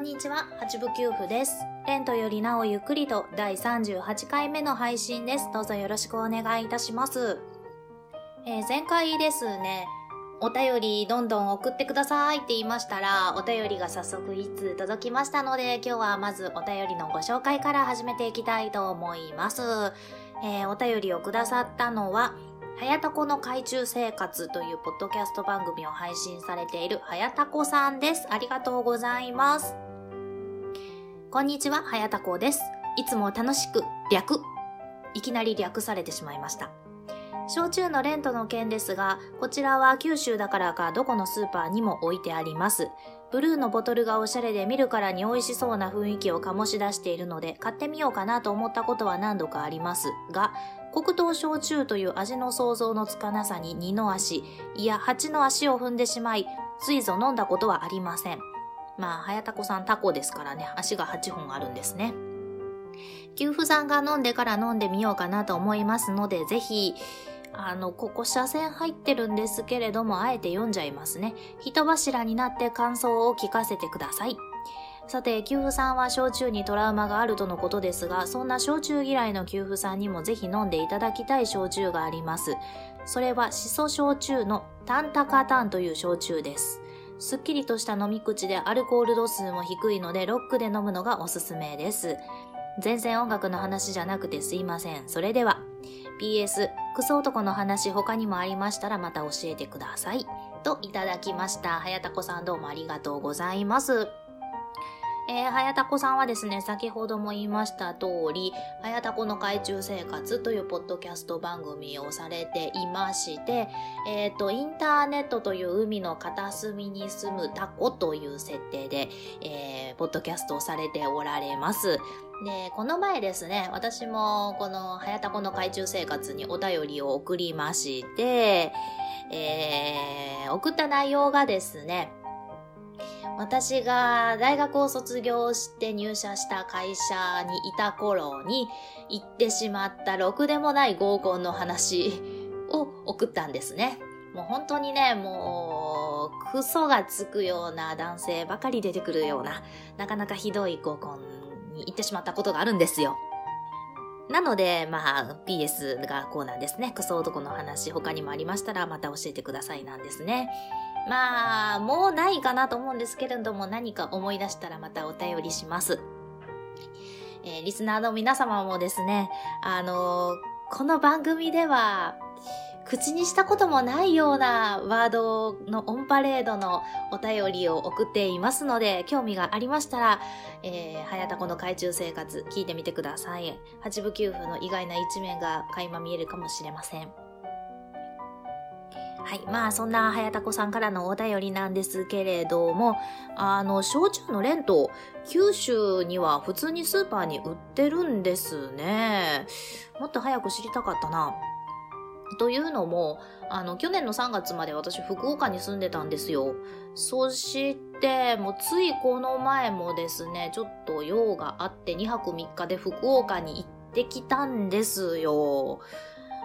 んにちは、八部九夫です。レントよりなおゆっくりと第38回目の配信です。どうぞよろしくお願いいたします。えー、前回ですね、お便りどんどん送ってくださいって言いましたら、お便りが早速いつ届きましたので、今日はまずお便りのご紹介から始めていきたいと思います。えー、お便りをくださったのは、はやたこの海中生活というポッドキャスト番組を配信されているはやたこさんです。ありがとうございます。こんにちは、はやたこです。いつも楽しく、略。いきなり略されてしまいました。焼酎のレントの件ですが、こちらは九州だからかどこのスーパーにも置いてあります。ブルーのボトルがおしゃれで見るからに美味しそうな雰囲気を醸し出しているので買ってみようかなと思ったことは何度かありますが、黒糖焼酎という味の想像のつかなさに二の足、いや八の足を踏んでしまい、ついぞ飲んだことはありません。まあ、早田子さんタコですからね、足が8本あるんですね。給付さんが飲んでから飲んでみようかなと思いますので、ぜひ、あの、ここ車線入ってるんですけれども、あえて読んじゃいますね。人柱になって感想を聞かせてください。さて、給付さんは焼酎にトラウマがあるとのことですが、そんな焼酎嫌いの給付さんにもぜひ飲んでいただきたい焼酎があります。それは、しそ焼酎のタンタカタンという焼酎です。すっきりとした飲み口でアルコール度数も低いので、ロックで飲むのがおすすめです。全然音楽の話じゃなくてすいません。それでは。PS、クソ男の話他にもありましたらまた教えてください。といただきました。早田子さんどうもありがとうございます。えー、はやたこさんはですね、先ほども言いました通り、はやたこの海中生活というポッドキャスト番組をされていまして、えっ、ー、と、インターネットという海の片隅に住むタコという設定で、えー、ポッドキャストをされておられます。で、この前ですね、私もこのはやたこの海中生活にお便りを送りまして、えー、送った内容がですね、私が大学を卒業して入社した会社にいた頃に行ってしまったろくでもない合コンの話を送ったんですね。もう本当にね、もう、クソがつくような男性ばかり出てくるような、なかなかひどい合コンに行ってしまったことがあるんですよ。なので、まあ、PS がこうなんですね。クソ男の話、他にもありましたら、また教えてくださいなんですね。まあ、もうないかなと思うんですけれども、何か思い出したらまたお便りします。えー、リスナーの皆様もですね、あのー、この番組では、口にしたこともないようなワードのオンパレードのお便りを送っていますので、興味がありましたら、えー、はやたこの海中生活聞いてみてください。八部九夫の意外な一面が垣間見えるかもしれません。はい。まあ、そんな、はやたこさんからのお便りなんですけれども、あの、焼酎のレント、九州には普通にスーパーに売ってるんですね。もっと早く知りたかったな。というのも、あの、去年の3月まで私福岡に住んでたんですよ。そして、もうついこの前もですね、ちょっと用があって2泊3日で福岡に行ってきたんですよ。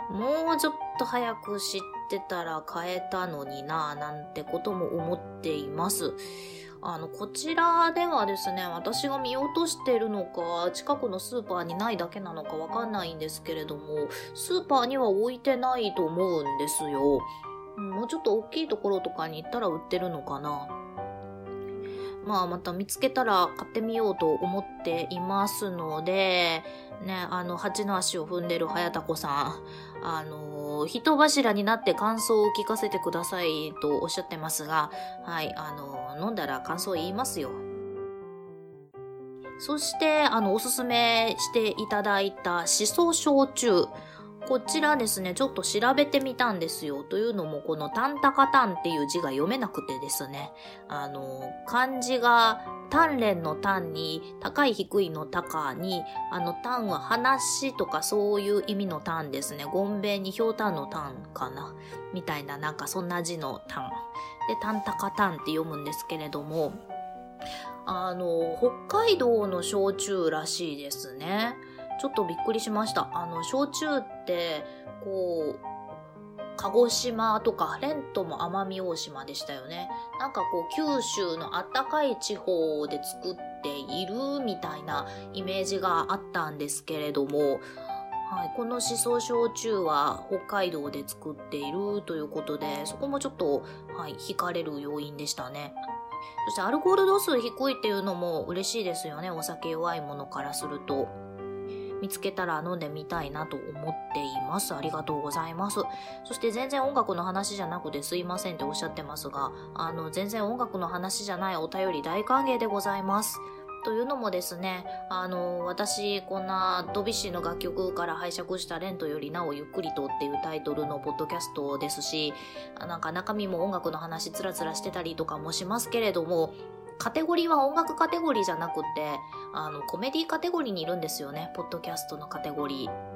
もうちょっと早く知ってたら買えたのになぁなんてことも思っています。あの、こちらではですね、私が見落としてるのか、近くのスーパーにないだけなのかわかんないんですけれども、スーパーには置いてないと思うんですよ。もうちょっと大きいところとかに行ったら売ってるのかな。まあまた見つけたら買ってみようと思っていますので、ね、あの、蜂の足を踏んでる早田子さん、あの、人柱になって感想を聞かせてくださいとおっしゃってますが、はい、あの、飲んだら感想言いますよ。そして、あの、おすすめしていただいたしそ焼酎。こちらですね、ちょっと調べてみたんですよ。というのも、このタンタカタンっていう字が読めなくてですね、あの、漢字が鍛錬の単に、高い低いの高に、あの単は話とかそういう意味の単ですね。ゴンベにひょうたんの単かな。みたいな、なんかそんな字の単。で、タンタカタンって読むんですけれども、あの、北海道の焼酎らしいですね。ちょっとびっくりしました。あの、焼酎って、こう、鹿児島とか、レントも奄美大島でしたよね。なんかこう、九州のあったかい地方で作っているみたいなイメージがあったんですけれども、はい、このしそ焼酎は北海道で作っているということで、そこもちょっと、はい、惹かれる要因でしたね。そしてアルコール度数低いっていうのも嬉しいですよね。お酒弱いものからすると。見つけたら飲んでみたいなと思っています。ありがとうございます。そして全然音楽の話じゃなくてすいませんっておっしゃってますが、あの、全然音楽の話じゃないお便り大歓迎でございます。というのもですね、あの、私、こんなドビッシーの楽曲から拝借したレントよりなおゆっくりとっていうタイトルのポッドキャストですし、なんか中身も音楽の話つらつらしてたりとかもしますけれども、カテゴリーは音楽カテゴリーじゃなくて、あの、コメディカテゴリーにいるんですよね。ポッドキャストのカテゴリー。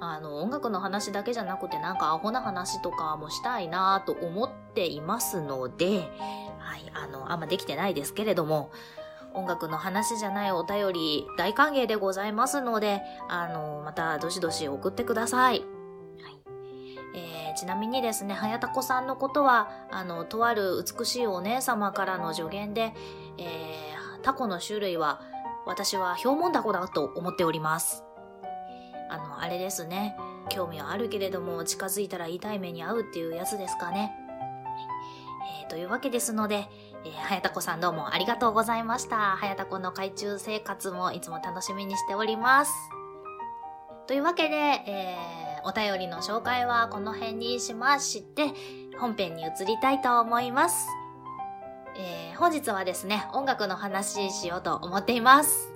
あの、音楽の話だけじゃなくて、なんかアホな話とかもしたいなと思っていますので、はい、あの、あんまできてないですけれども、音楽の話じゃないお便り大歓迎でございますので、あの、またどしどし送ってください。ちなみにですね、はやたこさんのことは、あの、とある美しいお姉様からの助言で、えー、タコの種類は、私はヒョウモンダコだと思っております。あの、あれですね。興味はあるけれども、近づいたら痛い目に遭うっていうやつですかね。えー、というわけですので、えー、はやたこさんどうもありがとうございました。はやたこの海中生活もいつも楽しみにしております。というわけで、えーお便りの紹介はこの辺にしまして、本編に移りたいと思います。えー、本日はですね、音楽の話しようと思っています。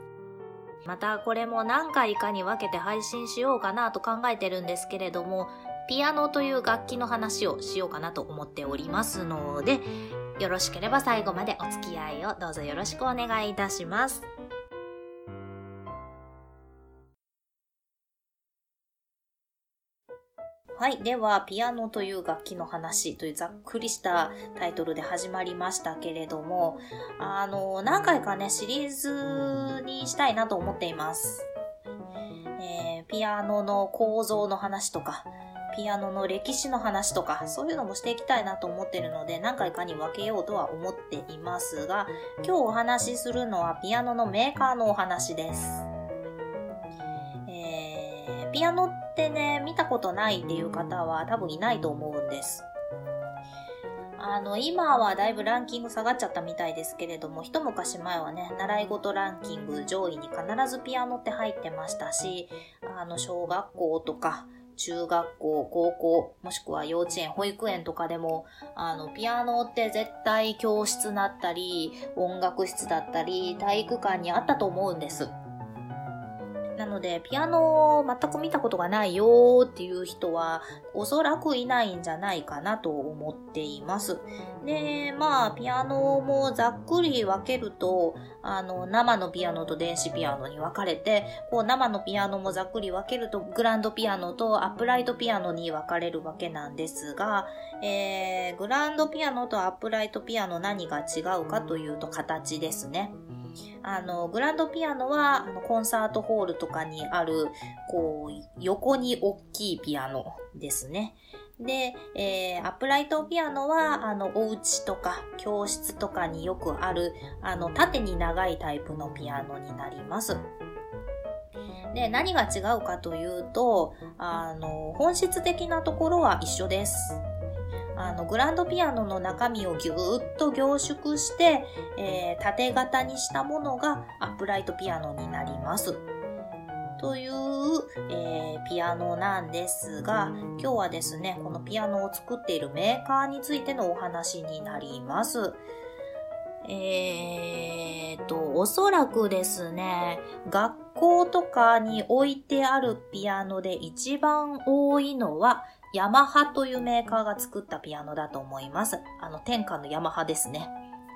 またこれも何回かに分けて配信しようかなと考えてるんですけれども、ピアノという楽器の話をしようかなと思っておりますので、よろしければ最後までお付き合いをどうぞよろしくお願いいたします。はい。では、ピアノという楽器の話というざっくりしたタイトルで始まりましたけれども、あの、何回かね、シリーズにしたいなと思っています。えー、ピアノの構造の話とか、ピアノの歴史の話とか、そういうのもしていきたいなと思ってるので、何回かに分けようとは思っていますが、今日お話しするのはピアノのメーカーのお話です。ピアノってね、見たことないっていう方は多分いないと思うんです。あの、今はだいぶランキング下がっちゃったみたいですけれども、一昔前はね、習い事ランキング上位に必ずピアノって入ってましたし、あの、小学校とか、中学校、高校、もしくは幼稚園、保育園とかでも、あの、ピアノって絶対教室だったり、音楽室だったり、体育館にあったと思うんです。ので、ピアノを全く見たことがないよっていう人は、おそらくいないんじゃないかなと思っています。で、まあ、ピアノもざっくり分けると、あの、生のピアノと電子ピアノに分かれて、こう、生のピアノもざっくり分けると、グランドピアノとアップライトピアノに分かれるわけなんですが、えー、グランドピアノとアップライトピアノ何が違うかというと形ですね。あの、グランドピアノは、あの、コンサートホールとかにある、こう、横に大きいピアノですね。で、えー、アップライトピアノは、あの、お家とか教室とかによくある、あの、縦に長いタイプのピアノになります。で、何が違うかというと、あの、本質的なところは一緒です。あの、グランドピアノの中身をぎゅーっと凝縮して、えー、縦型にしたものがアップライトピアノになります。という、えー、ピアノなんですが、今日はですね、このピアノを作っているメーカーについてのお話になります。えーと、おそらくですね、学校とかに置いてあるピアノで一番多いのは、ヤマハというメーカーが作ったピアノだと思います。あの、天下のヤマハですね。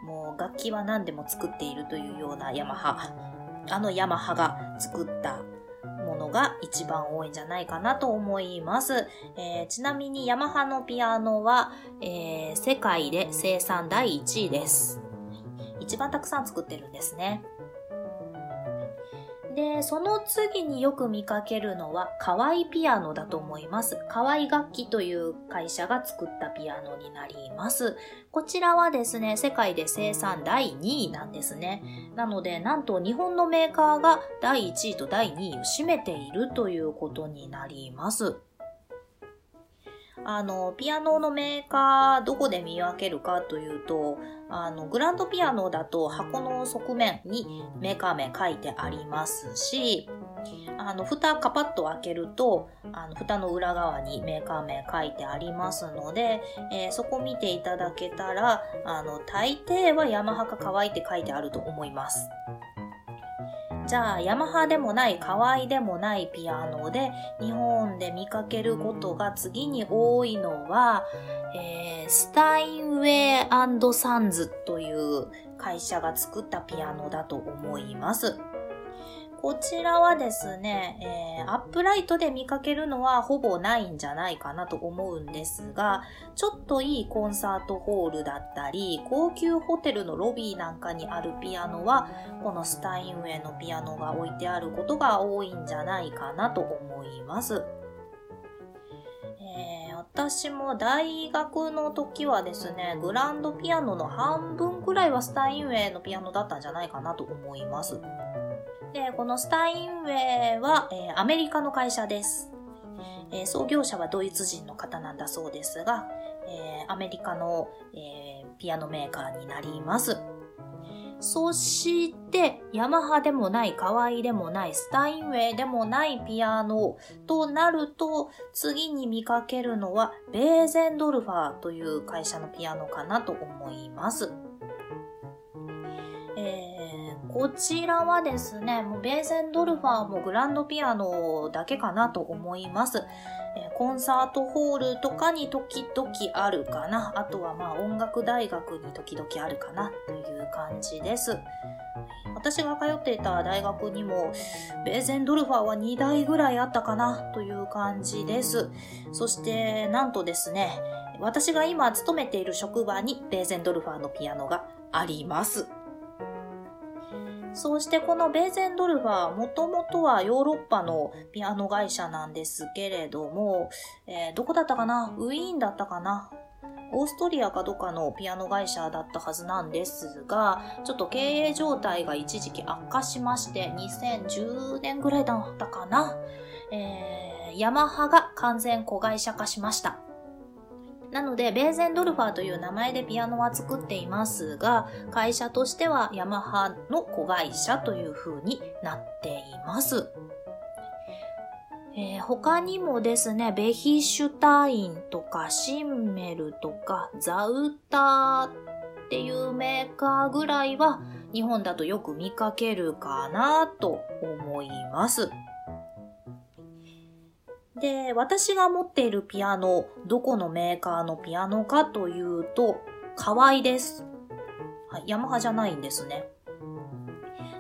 もう楽器は何でも作っているというようなヤマハ。あのヤマハが作ったものが一番多いんじゃないかなと思います。えー、ちなみにヤマハのピアノは、えー、世界で生産第1位です。一番たくさん作ってるんですね。で、その次によく見かけるのは、河合ピアノだと思います。河合楽器という会社が作ったピアノになります。こちらはですね、世界で生産第2位なんですね。なので、なんと日本のメーカーが第1位と第2位を占めているということになります。あの、ピアノのメーカー、どこで見分けるかというと、あの、グランドピアノだと箱の側面にメーカー名書いてありますし、あの、蓋カパッと開けると、あの、蓋の裏側にメーカー名書いてありますので、えー、そこ見ていただけたら、あの、大抵はヤマハか乾いて書いてあると思います。じゃあ、ヤマハでもない、可愛でもないピアノで、日本で見かけることが次に多いのは、えー、スタインウェイサンズという会社が作ったピアノだと思います。こちらはですね、えー、アップライトで見かけるのはほぼないんじゃないかなと思うんですが、ちょっといいコンサートホールだったり、高級ホテルのロビーなんかにあるピアノは、このスタインウェイのピアノが置いてあることが多いんじゃないかなと思います。えー、私も大学の時はですね、グランドピアノの半分くらいはスタインウェイのピアノだったんじゃないかなと思います。で、このスタインウェイは、えー、アメリカの会社です。えー、創業者はドイツ人の方なんだそうですが、えー、アメリカの、えピアノメーカーになります。そして、ヤマハでもない、カワイでもない、スタインウェイでもないピアノとなると、次に見かけるのは、ベーゼンドルファーという会社のピアノかなと思います。こちらはですね、もうベーゼンドルファーもグランドピアノだけかなと思います。えコンサートホールとかに時々あるかな。あとはまあ音楽大学に時々あるかなという感じです。私が通っていた大学にも、ベーゼンドルファーは2台ぐらいあったかなという感じです。そして、なんとですね、私が今勤めている職場にベーゼンドルファーのピアノがあります。そしてこのベーゼンドルファー、もともとはヨーロッパのピアノ会社なんですけれども、えー、どこだったかな？ウィーンだったかな？オーストリアかどかのピアノ会社だったはずなんですが、ちょっと経営状態が一時期悪化しまして、2010年ぐらいだったかな？えー、ヤマハが完全子会社化しました。なので、ベーゼンドルファーという名前でピアノは作っていますが、会社としてはヤマハの子会社という風になっています。えー、他にもですね、ベヒシュタインとかシンメルとかザウターっていうメーカーぐらいは日本だとよく見かけるかなと思います。で、私が持っているピアノ、どこのメーカーのピアノかというと、河合です。はい、ヤマハじゃないんですね。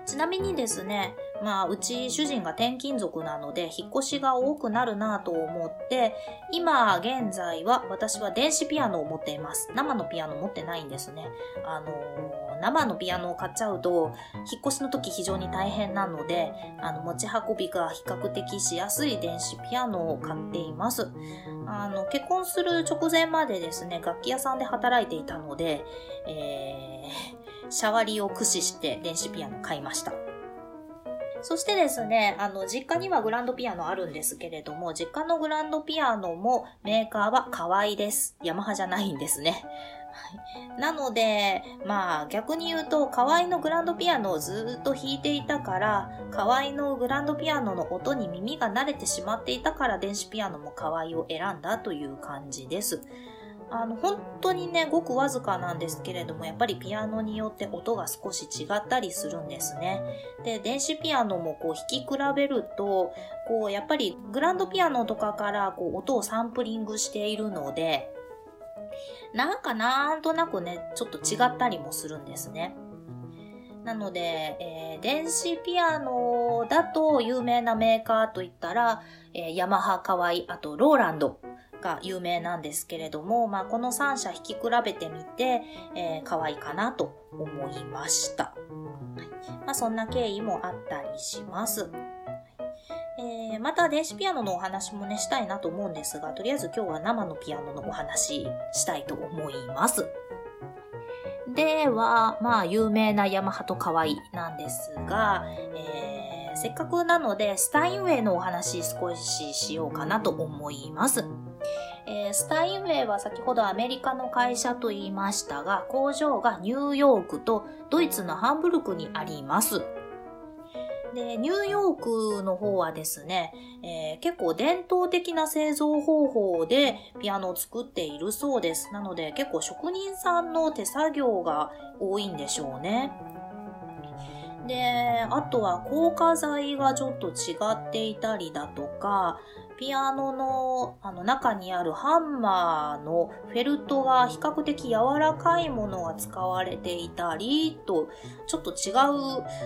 ちなみにですね、まあ、うち主人が転勤族なので、引っ越しが多くなるなと思って、今現在は私は電子ピアノを持っています。生のピアノ持ってないんですね。あのー、生のピアノを買っちゃうと、引っ越しの時非常に大変なので、あの、持ち運びが比較的しやすい電子ピアノを買っています。あの、結婚する直前までですね、楽器屋さんで働いていたので、えー、シャワリを駆使して電子ピアノ買いました。そしてですね、あの、実家にはグランドピアノあるんですけれども、実家のグランドピアノもメーカーは河合です。ヤマハじゃないんですね。はい、なので、まあ逆に言うと、河合のグランドピアノをずっと弾いていたから、河合のグランドピアノの音に耳が慣れてしまっていたから、電子ピアノも河合を選んだという感じです。あの、本当にね、ごくわずかなんですけれども、やっぱりピアノによって音が少し違ったりするんですね。で、電子ピアノもこう弾き比べると、こう、やっぱりグランドピアノとかからこう音をサンプリングしているので、なんかなんとなくね、ちょっと違ったりもするんですね。なので、えー、電子ピアノだと有名なメーカーといったら、えー、ヤマハ、カワイ、あとローランドが有名なんですけれども、まあ、この3社引き比べてみて、えー、可愛いかなと思いました。まあ、そんな経緯もあったりします。えー、また電子ピアノのお話もね、したいなと思うんですが、とりあえず今日は生のピアノのお話したいと思います。では、まあ、有名なヤマハと可愛いなんですが、えー、せっかくなので、スタインウェイのお話少ししようかなと思います。えー、スタインウェイは先ほどアメリカの会社と言いましたが、工場がニューヨークとドイツのハンブルクにあります。で、ニューヨークの方はですね、えー、結構伝統的な製造方法でピアノを作っているそうです。なので結構職人さんの手作業が多いんでしょうね。で、あとは硬化剤がちょっと違っていたりだとか、ピアノのあの中にあるハンマーのフェルトが比較的柔らかいものが使われていたりと、ちょっと違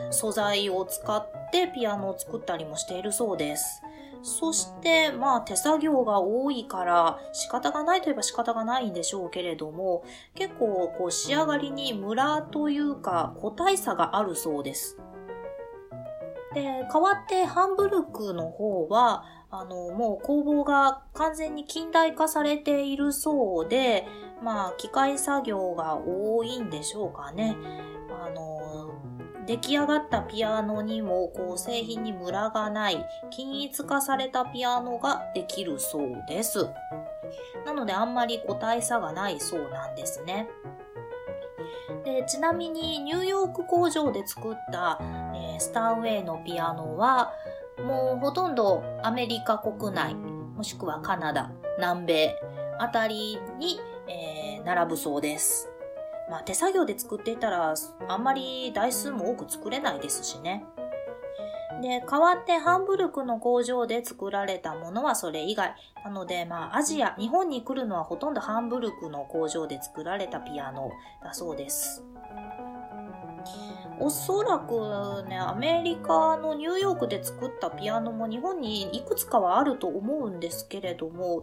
う素材を使ってピアノを作ったりもしているそうです。そして、まあ手作業が多いから仕方がないといえば仕方がないんでしょうけれども、結構こう仕上がりにムラというか個体差があるそうです。で、代わってハンブルクの方は、あの、もう工房が完全に近代化されているそうで、まあ、機械作業が多いんでしょうかね。あの、出来上がったピアノにも、こう、製品にムラがない、均一化されたピアノができるそうです。なので、あんまり個体差がないそうなんですね。でちなみにニューヨーク工場で作った、えー、スタンウェイのピアノはもうほとんどアメリカ国内、もしくはカナダ、南米あたりに、えー、並ぶそうです。まあ手作業で作っていたらあんまり台数も多く作れないですしね。で、代わってハンブルクの工場で作られたものはそれ以外。なので、まあ、アジア、日本に来るのはほとんどハンブルクの工場で作られたピアノだそうです。おそらくね、アメリカのニューヨークで作ったピアノも日本にいくつかはあると思うんですけれども、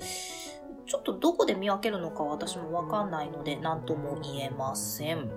ちょっとどこで見分けるのか私もわかんないので何とも言えません。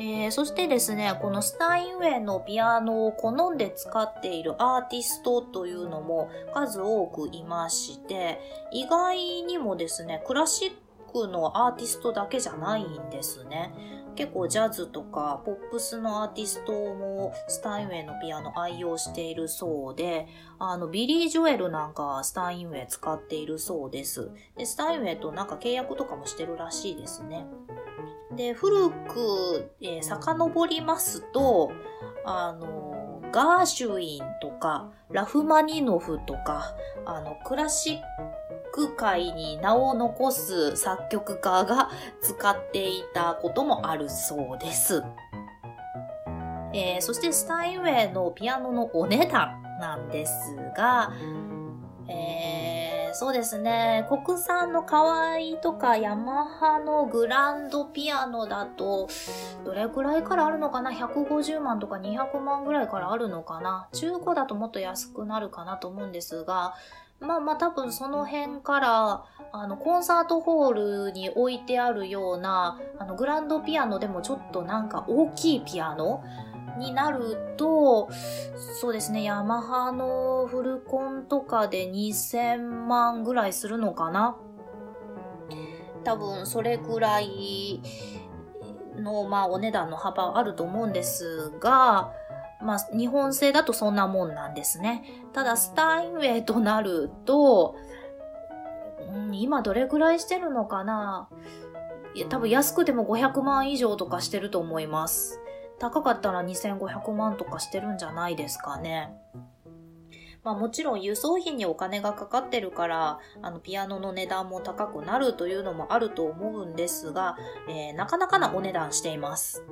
えー、そしてですね、このスタインウェイのピアノを好んで使っているアーティストというのも数多くいまして、意外にもですね、クラシックのアーティストだけじゃないんですね。結構ジャズとかポップスのアーティストもスタインウェイのピアノ愛用しているそうで、あの、ビリー・ジョエルなんかスタインウェイ使っているそうです。で、スタインウェイとなんか契約とかもしてるらしいですね。で、古く、えー、遡りますと、あの、ガーシュウィンとか、ラフマニノフとか、あの、クラシック界に名を残す作曲家が使っていたこともあるそうです。えー、そしてスタインウェイのピアノのお値段なんですが、えー、そうですね、国産の可愛いとかヤマハのグランドピアノだと、どれくらいからあるのかな ?150 万とか200万ぐらいからあるのかな？中古だともっと安くなるかなと思うんですが、まあまあ多分その辺から、あの、コンサートホールに置いてあるような、あの、グランドピアノでもちょっとなんか大きいピアノになると、そうですね、ヤマハのフルコンとかで2000万ぐらいするのかな？多分それくらいの、まあ、お値段の幅はあると思うんですが、まあ、日本製だとそんなもんなんですね。ただ、スタインウェイとなると、うん、今どれくらいしてるのかな？いや、多分安くても500万以上とかしてると思います。高かったら2500万とかしてるんじゃないですかね。まあもちろん輸送費にお金がかかってるから、あのピアノの値段も高くなるというのもあると思うんですが、えー、なかなかなお値段しています。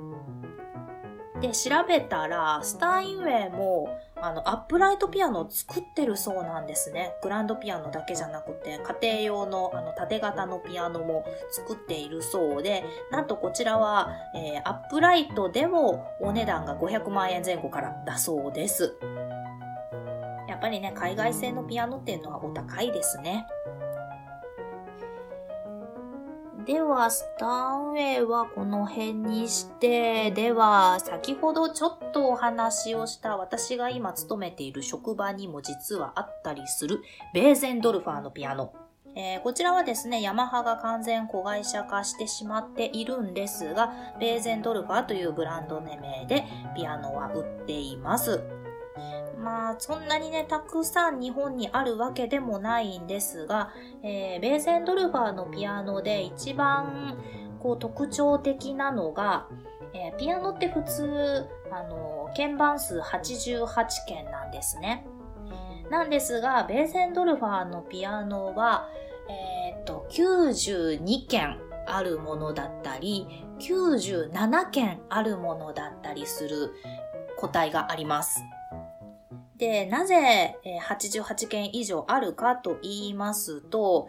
で、調べたら、スタインウェイも、あの、アップライトピアノを作ってるそうなんですね。グランドピアノだけじゃなくて、家庭用の、あの、縦型のピアノも作っているそうで、なんとこちらは、えー、アップライトでもお値段が500万円前後からだそうです。やっぱりね、海外製のピアノっていうのはお高いですね。では、スタンウェイはこの辺にして、では、先ほどちょっとお話をした私が今勤めている職場にも実はあったりするベーゼンドルファーのピアノ。えー、こちらはですね、ヤマハが完全子会社化してしまっているんですが、ベーゼンドルファーというブランド名でピアノは売っています。まあ、そんなにね、たくさん日本にあるわけでもないんですが、えー、ベーゼンドルファーのピアノで一番こう特徴的なのが、えー、ピアノって普通、あの、鍵盤数88件なんですね。なんですが、ベーゼンドルファーのピアノは、えっ、と、92件あるものだったり、97件あるものだったりする個体があります。で、なぜ88件以上あるかと言いますと、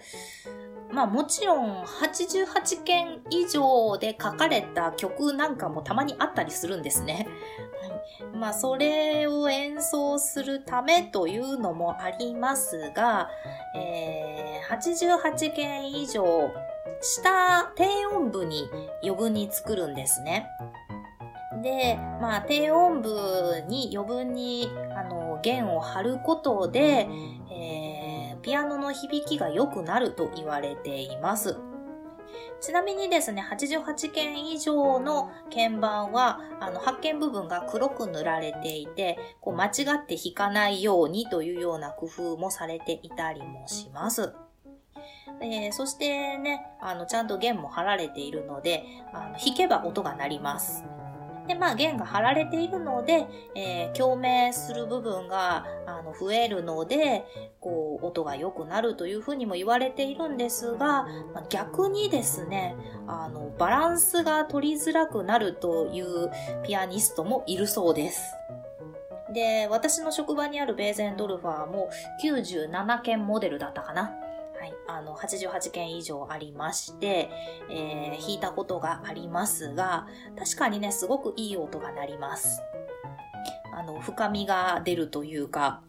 まあもちろん88件以上で書かれた曲なんかもたまにあったりするんですね。まあそれを演奏するためというのもありますが、えー、88件以上下低音部に余分に作るんですね。で、まあ、低音部に余分に、あの、弦を張ることで、えー、ピアノの響きが良くなると言われています。ちなみにですね、88件以上の鍵盤は、あの、発見部分が黒く塗られていて、こう、間違って弾かないようにというような工夫もされていたりもします。えー、そしてね、あの、ちゃんと弦も張られているので、あの弾けば音が鳴ります。で、まあ、弦が張られているので、えー、共鳴する部分が、あの、増えるので、こう、音が良くなるというふうにも言われているんですが、まあ、逆にですね、あの、バランスが取りづらくなるというピアニストもいるそうです。で、私の職場にあるベーゼンドルファーも97件モデルだったかな。あの、88件以上ありまして、えー、弾いたことがありますが、確かにね、すごくいい音が鳴ります。あの、深みが出るというか、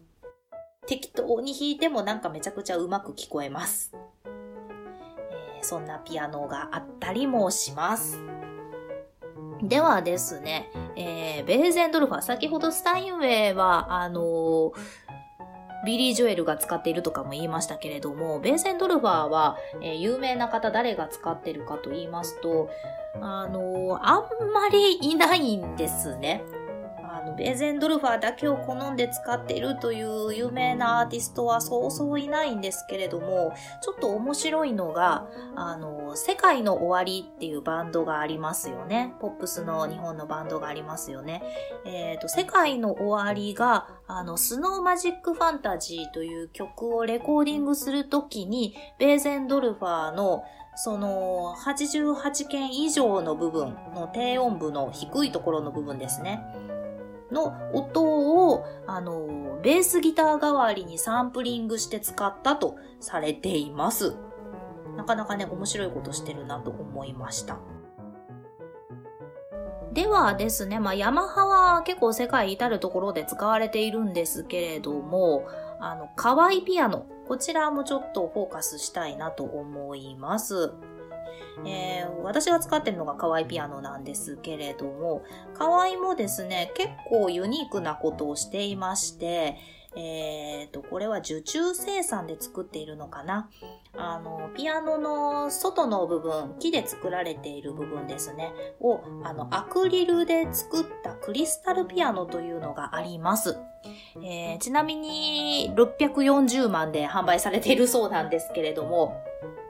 適当に弾いてもなんかめちゃくちゃうまく聞こえます。えー、そんなピアノがあったりもします。ではですね、えー、ベーゼンドルファー、先ほどスタインウェイは、あのービリー・ジョエルが使っているとかも言いましたけれども、ベーゼンドルファーは、えー、有名な方誰が使ってるかと言いますと、あのー、あんまりいないんですね。ベーゼンドルファーだけを好んで使っているという有名なアーティストはそうそういないんですけれども、ちょっと面白いのが、あの、世界の終わりっていうバンドがありますよね。ポップスの日本のバンドがありますよね。えっ、ー、と、世界の終わりが、あの、スノーマジックファンタジーという曲をレコーディングするときに、ベーゼンドルファーのその88件以上の部分の低音部の低いところの部分ですね。の音を、あの、ベースギター代わりにサンプリングして使ったとされています。なかなかね、面白いことしてるなと思いました。ではですね、まあ、ヤマハは結構世界至るところで使われているんですけれども、あの、可愛いピアノ、こちらもちょっとフォーカスしたいなと思います。えー、私が使ってるのが河合ピアノなんですけれども、河合もですね、結構ユニークなことをしていまして、えっ、ー、と、これは受注生産で作っているのかな。あの、ピアノの外の部分、木で作られている部分ですね、を、あの、アクリルで作ったクリスタルピアノというのがあります。えー、ちなみに、640万で販売されているそうなんですけれども、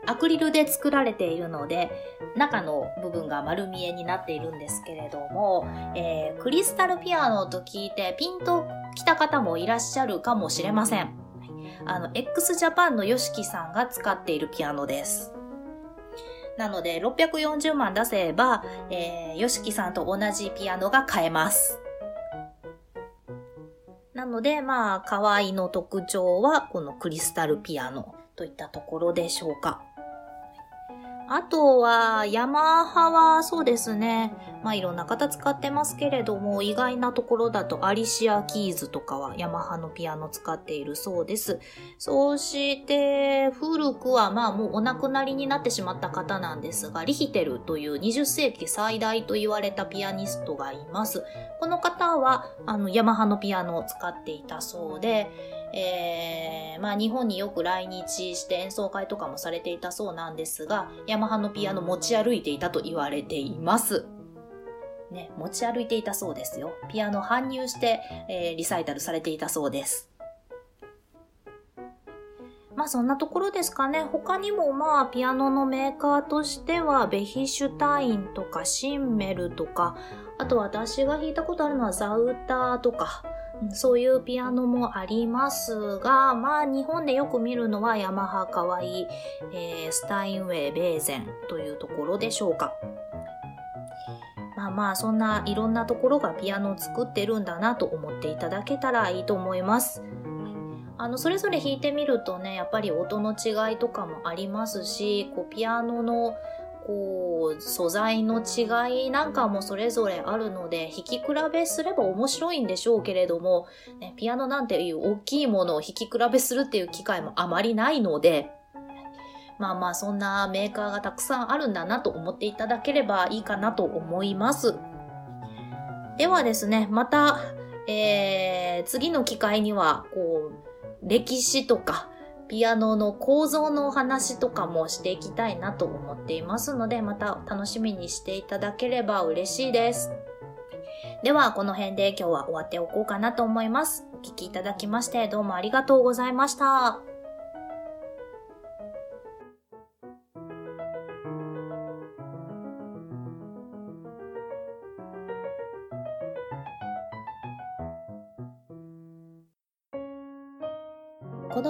アクリルで作られているので、中の部分が丸見えになっているんですけれども、えー、クリスタルピアノと聞いてピンと来た方もいらっしゃるかもしれません。あの、x ジャパンの YOSHIKI さんが使っているピアノです。なので、640万出せば、えー、YOSHIKI さんと同じピアノが買えます。なので、まあ、可愛いの特徴は、このクリスタルピアノといったところでしょうか。あとは、ヤマハはそうですね。まあいろんな方使ってますけれども、意外なところだとアリシアキーズとかはヤマハのピアノ使っているそうです。そして、古くはまあもうお亡くなりになってしまった方なんですが、リヒテルという20世紀最大と言われたピアニストがいます。この方は、あの、ヤマハのピアノを使っていたそうで、えー、まあ日本によく来日して演奏会とかもされていたそうなんですが、ヤマハのピアノ持ち歩いていたと言われています。ね、持ち歩いていたそうですよ。ピアノ搬入して、えー、リサイタルされていたそうです。まあそんなところですかね。他にもまあピアノのメーカーとしてはベヒシュタインとかシンメルとか、あと私が弾いたことあるのはザウターとか、そういうピアノもありますが、まあ日本でよく見るのはヤマハかわい、えー、スタインウェイ、ベーゼンというところでしょうか。まあまあそんないろんなところがピアノを作ってるんだなと思っていただけたらいいと思います。あの、それぞれ弾いてみるとね、やっぱり音の違いとかもありますし、こうピアノのこう、素材の違いなんかもそれぞれあるので、弾き比べすれば面白いんでしょうけれども、ね、ピアノなんていう大きいものを弾き比べするっていう機会もあまりないので、まあまあそんなメーカーがたくさんあるんだなと思っていただければいいかなと思います。ではですね、また、えー、次の機会には、こう、歴史とか、ピアノの構造のお話とかもしていきたいなと思っていますので、また楽しみにしていただければ嬉しいです。では、この辺で今日は終わっておこうかなと思います。お聴きいただきましてどうもありがとうございました。